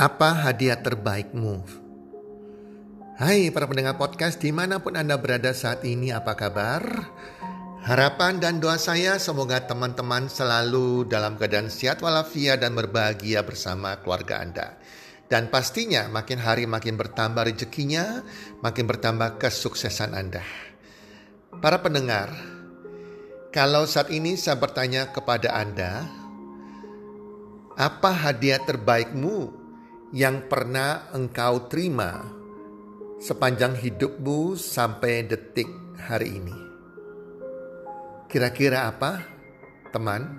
Apa hadiah terbaikmu? Hai para pendengar podcast di mana pun Anda berada saat ini apa kabar? Harapan dan doa saya semoga teman-teman selalu dalam keadaan sehat walafiat dan berbahagia bersama keluarga Anda. Dan pastinya makin hari makin bertambah rezekinya, makin bertambah kesuksesan Anda. Para pendengar, kalau saat ini saya bertanya kepada Anda, apa hadiah terbaikmu yang pernah engkau terima sepanjang hidupmu sampai detik hari ini. Kira-kira apa, teman?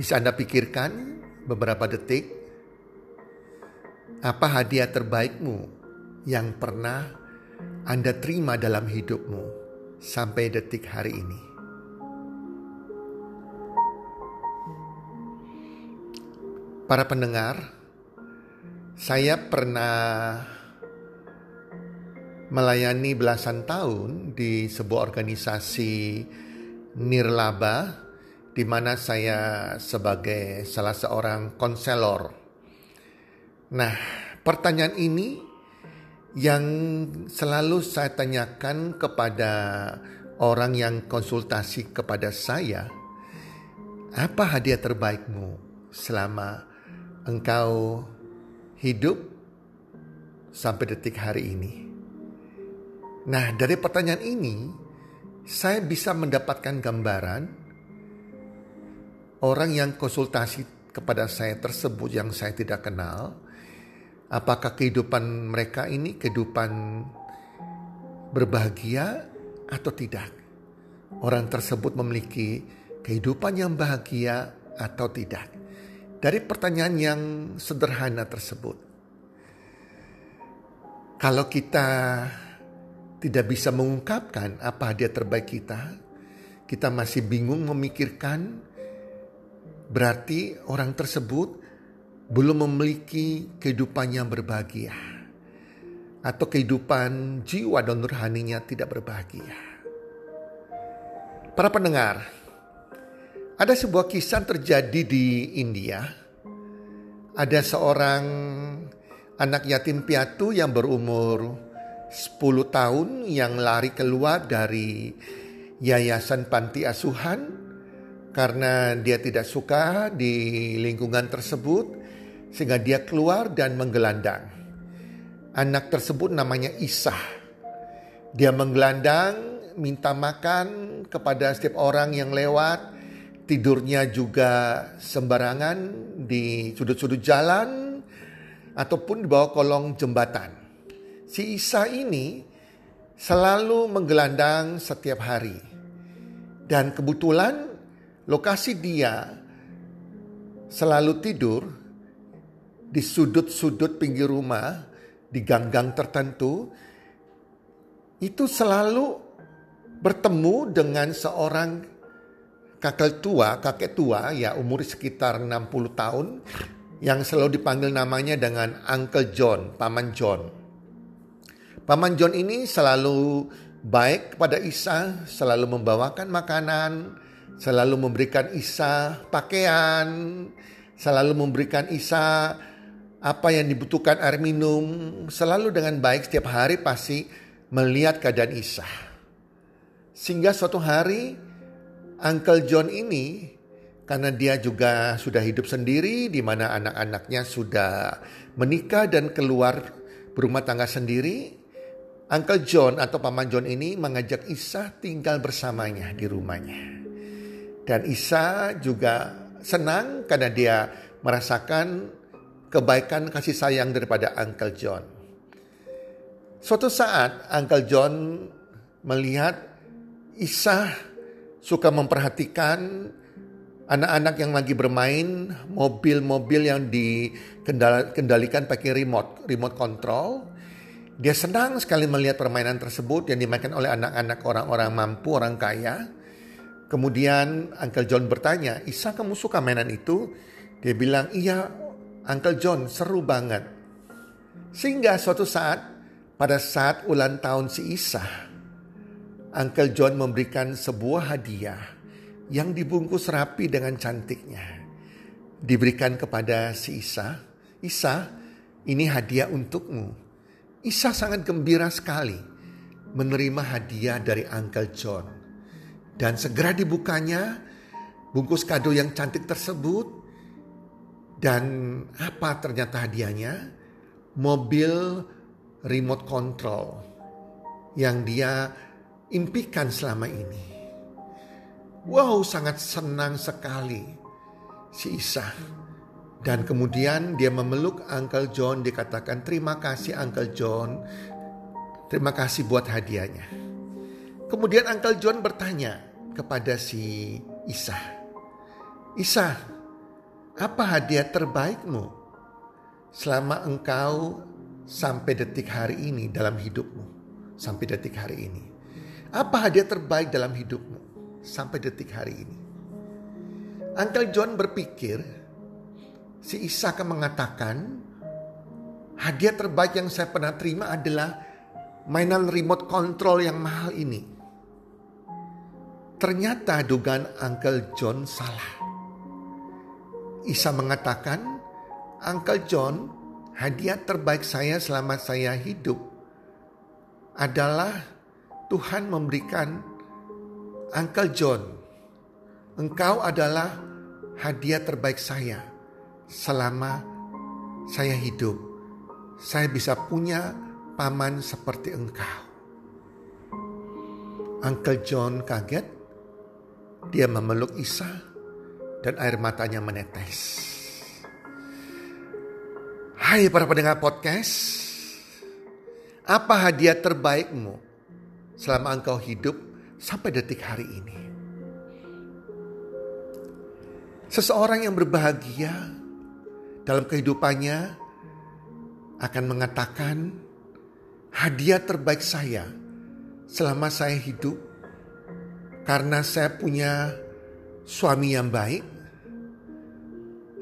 Bisa Anda pikirkan beberapa detik? Apa hadiah terbaikmu yang pernah Anda terima dalam hidupmu sampai detik hari ini? Para pendengar, saya pernah melayani belasan tahun di sebuah organisasi nirlaba di mana saya sebagai salah seorang konselor. Nah, pertanyaan ini yang selalu saya tanyakan kepada orang yang konsultasi kepada saya, apa hadiah terbaikmu selama engkau hidup sampai detik hari ini. Nah, dari pertanyaan ini, saya bisa mendapatkan gambaran orang yang konsultasi kepada saya tersebut yang saya tidak kenal, apakah kehidupan mereka ini kehidupan berbahagia atau tidak. Orang tersebut memiliki kehidupan yang bahagia atau tidak dari pertanyaan yang sederhana tersebut. Kalau kita tidak bisa mengungkapkan apa hadiah terbaik kita, kita masih bingung memikirkan, berarti orang tersebut belum memiliki kehidupan yang berbahagia. Atau kehidupan jiwa dan nurhaninya tidak berbahagia. Para pendengar, ada sebuah kisah terjadi di India. Ada seorang anak yatim piatu yang berumur 10 tahun yang lari keluar dari yayasan panti asuhan karena dia tidak suka di lingkungan tersebut sehingga dia keluar dan menggelandang. Anak tersebut namanya Isa. Dia menggelandang, minta makan kepada setiap orang yang lewat, tidurnya juga sembarangan di sudut-sudut jalan ataupun di bawah kolong jembatan. Si Isa ini selalu menggelandang setiap hari. Dan kebetulan lokasi dia selalu tidur di sudut-sudut pinggir rumah, di gang-gang tertentu, itu selalu bertemu dengan seorang kakek tua, kakek tua ya umur sekitar 60 tahun yang selalu dipanggil namanya dengan Uncle John, Paman John. Paman John ini selalu baik kepada Isa, selalu membawakan makanan, selalu memberikan Isa pakaian, selalu memberikan Isa apa yang dibutuhkan air minum, selalu dengan baik setiap hari pasti melihat keadaan Isa. Sehingga suatu hari Uncle John ini karena dia juga sudah hidup sendiri di mana anak-anaknya sudah menikah dan keluar berumah tangga sendiri. Uncle John atau Paman John ini mengajak Isa tinggal bersamanya di rumahnya. Dan Isa juga senang karena dia merasakan kebaikan kasih sayang daripada Uncle John. Suatu saat Uncle John melihat Isa suka memperhatikan anak-anak yang lagi bermain mobil-mobil yang dikendalikan pakai remote, remote control. Dia senang sekali melihat permainan tersebut yang dimainkan oleh anak-anak orang-orang mampu, orang kaya. Kemudian Uncle John bertanya, Isa kamu suka mainan itu? Dia bilang, iya Uncle John seru banget. Sehingga suatu saat, pada saat ulang tahun si Isa, Uncle John memberikan sebuah hadiah yang dibungkus rapi dengan cantiknya. Diberikan kepada si Isa. Isa, ini hadiah untukmu. Isa sangat gembira sekali menerima hadiah dari Uncle John. Dan segera dibukanya bungkus kado yang cantik tersebut. Dan apa ternyata hadiahnya? Mobil remote control yang dia impikan selama ini. Wow, sangat senang sekali si Isa. Dan kemudian dia memeluk Uncle John, dikatakan terima kasih Uncle John, terima kasih buat hadiahnya. Kemudian Uncle John bertanya kepada si Isa, Isa, apa hadiah terbaikmu selama engkau sampai detik hari ini dalam hidupmu, sampai detik hari ini? Apa hadiah terbaik dalam hidupmu sampai detik hari ini? Uncle John berpikir si Isa akan mengatakan hadiah terbaik yang saya pernah terima adalah mainan remote control yang mahal ini. Ternyata dugaan Uncle John salah. Isa mengatakan, Uncle John, hadiah terbaik saya selama saya hidup adalah Tuhan memberikan Uncle John, engkau adalah hadiah terbaik saya selama saya hidup. Saya bisa punya paman seperti engkau. Uncle John kaget. Dia memeluk Isa dan air matanya menetes. Hai para pendengar podcast, apa hadiah terbaikmu selama engkau hidup sampai detik hari ini. Seseorang yang berbahagia dalam kehidupannya akan mengatakan, hadiah terbaik saya selama saya hidup karena saya punya suami yang baik,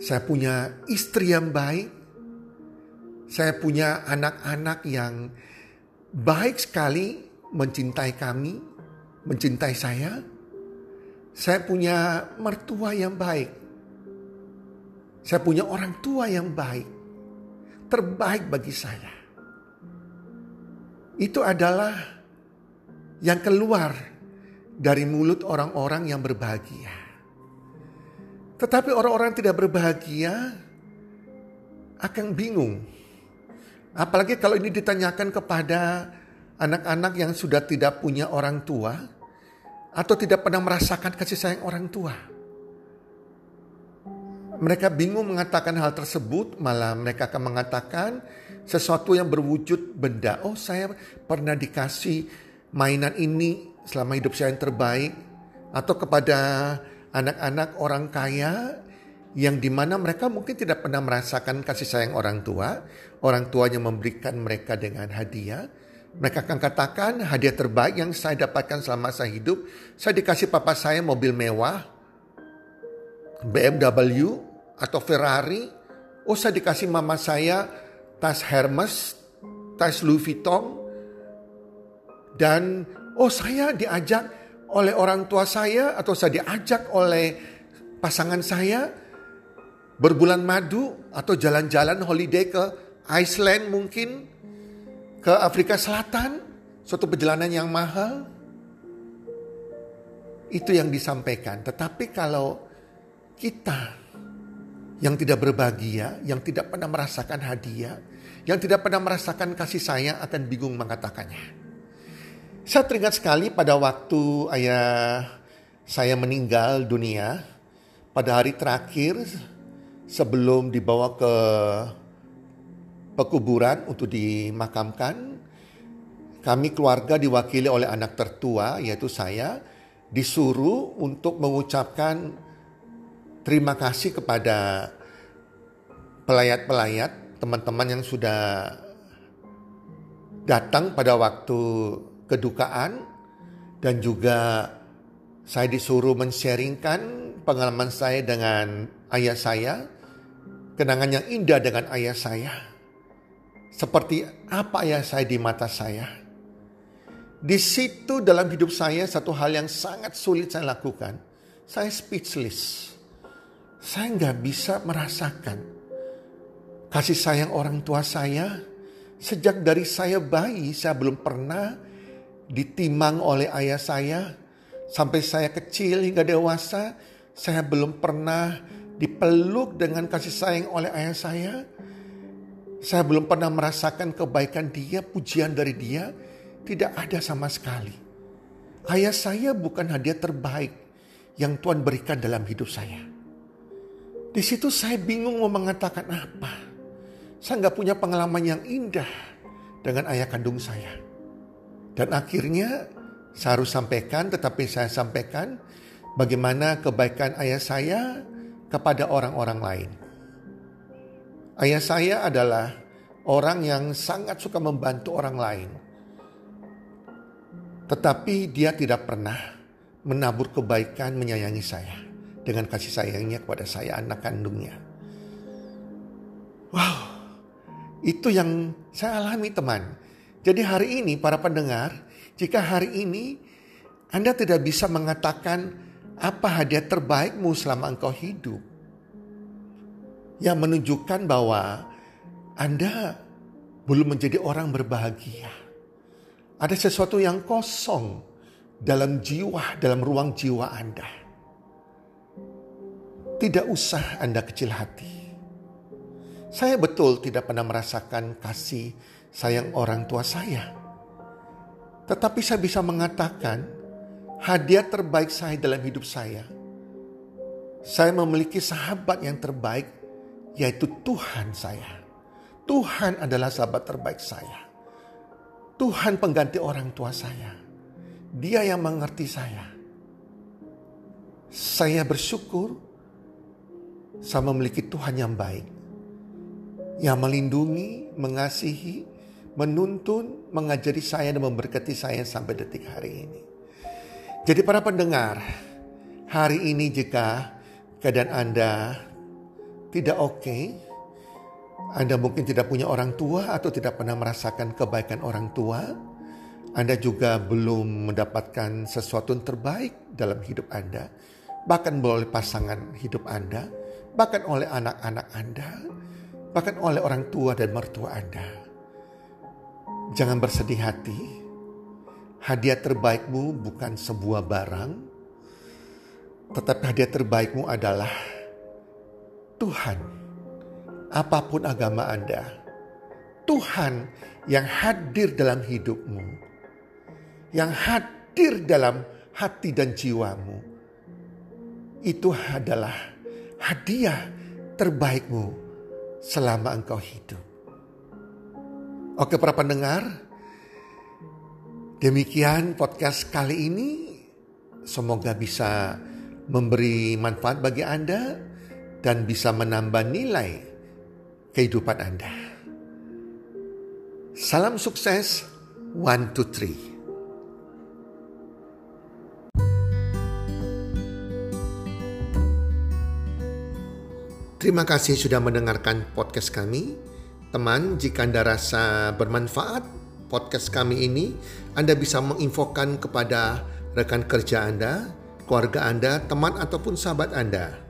saya punya istri yang baik, saya punya anak-anak yang baik sekali mencintai kami, mencintai saya. Saya punya mertua yang baik. Saya punya orang tua yang baik. Terbaik bagi saya. Itu adalah yang keluar dari mulut orang-orang yang berbahagia. Tetapi orang-orang tidak berbahagia akan bingung. Apalagi kalau ini ditanyakan kepada anak-anak yang sudah tidak punya orang tua atau tidak pernah merasakan kasih sayang orang tua. Mereka bingung mengatakan hal tersebut, malah mereka akan mengatakan sesuatu yang berwujud benda. Oh, saya pernah dikasih mainan ini selama hidup saya yang terbaik, atau kepada anak-anak orang kaya yang di mana mereka mungkin tidak pernah merasakan kasih sayang orang tua, orang tuanya memberikan mereka dengan hadiah, mereka akan katakan hadiah terbaik yang saya dapatkan selama saya hidup. Saya dikasih papa saya mobil mewah. BMW atau Ferrari. Oh saya dikasih mama saya tas Hermes, tas Louis Vuitton. Dan oh saya diajak oleh orang tua saya atau saya diajak oleh pasangan saya berbulan madu atau jalan-jalan holiday ke Iceland mungkin ke Afrika Selatan, suatu perjalanan yang mahal. itu yang disampaikan. Tetapi kalau kita yang tidak berbahagia, yang tidak pernah merasakan hadiah, yang tidak pernah merasakan kasih sayang akan bingung mengatakannya. Saya teringat sekali pada waktu ayah saya meninggal dunia pada hari terakhir sebelum dibawa ke pekuburan untuk dimakamkan. Kami keluarga diwakili oleh anak tertua yaitu saya disuruh untuk mengucapkan terima kasih kepada pelayat-pelayat, teman-teman yang sudah datang pada waktu kedukaan dan juga saya disuruh mensharingkan pengalaman saya dengan ayah saya, kenangan yang indah dengan ayah saya. Seperti apa ayah saya di mata saya. Di situ dalam hidup saya satu hal yang sangat sulit saya lakukan. Saya speechless. Saya nggak bisa merasakan kasih sayang orang tua saya. Sejak dari saya bayi, saya belum pernah ditimang oleh ayah saya. Sampai saya kecil hingga dewasa, saya belum pernah dipeluk dengan kasih sayang oleh ayah saya. Saya belum pernah merasakan kebaikan dia, pujian dari dia. Tidak ada sama sekali. Ayah saya bukan hadiah terbaik yang Tuhan berikan dalam hidup saya. Di situ saya bingung mau mengatakan apa. Saya nggak punya pengalaman yang indah dengan ayah kandung saya. Dan akhirnya saya harus sampaikan, tetapi saya sampaikan bagaimana kebaikan ayah saya kepada orang-orang lain. Ayah saya adalah orang yang sangat suka membantu orang lain. Tetapi dia tidak pernah menabur kebaikan menyayangi saya dengan kasih sayangnya kepada saya anak kandungnya. Wow, itu yang saya alami teman. Jadi hari ini para pendengar, jika hari ini Anda tidak bisa mengatakan apa hadiah terbaikmu selama engkau hidup. Yang menunjukkan bahwa Anda belum menjadi orang berbahagia. Ada sesuatu yang kosong dalam jiwa, dalam ruang jiwa Anda. Tidak usah Anda kecil hati. Saya betul tidak pernah merasakan kasih sayang orang tua saya. Tetapi saya bisa mengatakan hadiah terbaik saya dalam hidup saya. Saya memiliki sahabat yang terbaik yaitu Tuhan saya. Tuhan adalah sahabat terbaik saya. Tuhan pengganti orang tua saya. Dia yang mengerti saya. Saya bersyukur saya memiliki Tuhan yang baik. Yang melindungi, mengasihi, menuntun, mengajari saya dan memberkati saya sampai detik hari ini. Jadi para pendengar, hari ini jika keadaan Anda tidak oke, okay, Anda mungkin tidak punya orang tua atau tidak pernah merasakan kebaikan orang tua, Anda juga belum mendapatkan sesuatu yang terbaik dalam hidup Anda, bahkan oleh pasangan hidup Anda, bahkan oleh anak-anak Anda, bahkan oleh orang tua dan mertua Anda. Jangan bersedih hati. Hadiah terbaikmu bukan sebuah barang, tetapi hadiah terbaikmu adalah Tuhan. Apa pun agama Anda, Tuhan yang hadir dalam hidupmu, yang hadir dalam hati dan jiwamu, itu adalah hadiah terbaikmu selama engkau hidup. Oke para pendengar, demikian podcast kali ini. Semoga bisa memberi manfaat bagi Anda dan bisa menambah nilai kehidupan Anda. Salam sukses, one, two, three. Terima kasih sudah mendengarkan podcast kami. Teman, jika Anda rasa bermanfaat podcast kami ini, Anda bisa menginfokan kepada rekan kerja Anda, keluarga Anda, teman ataupun sahabat Anda.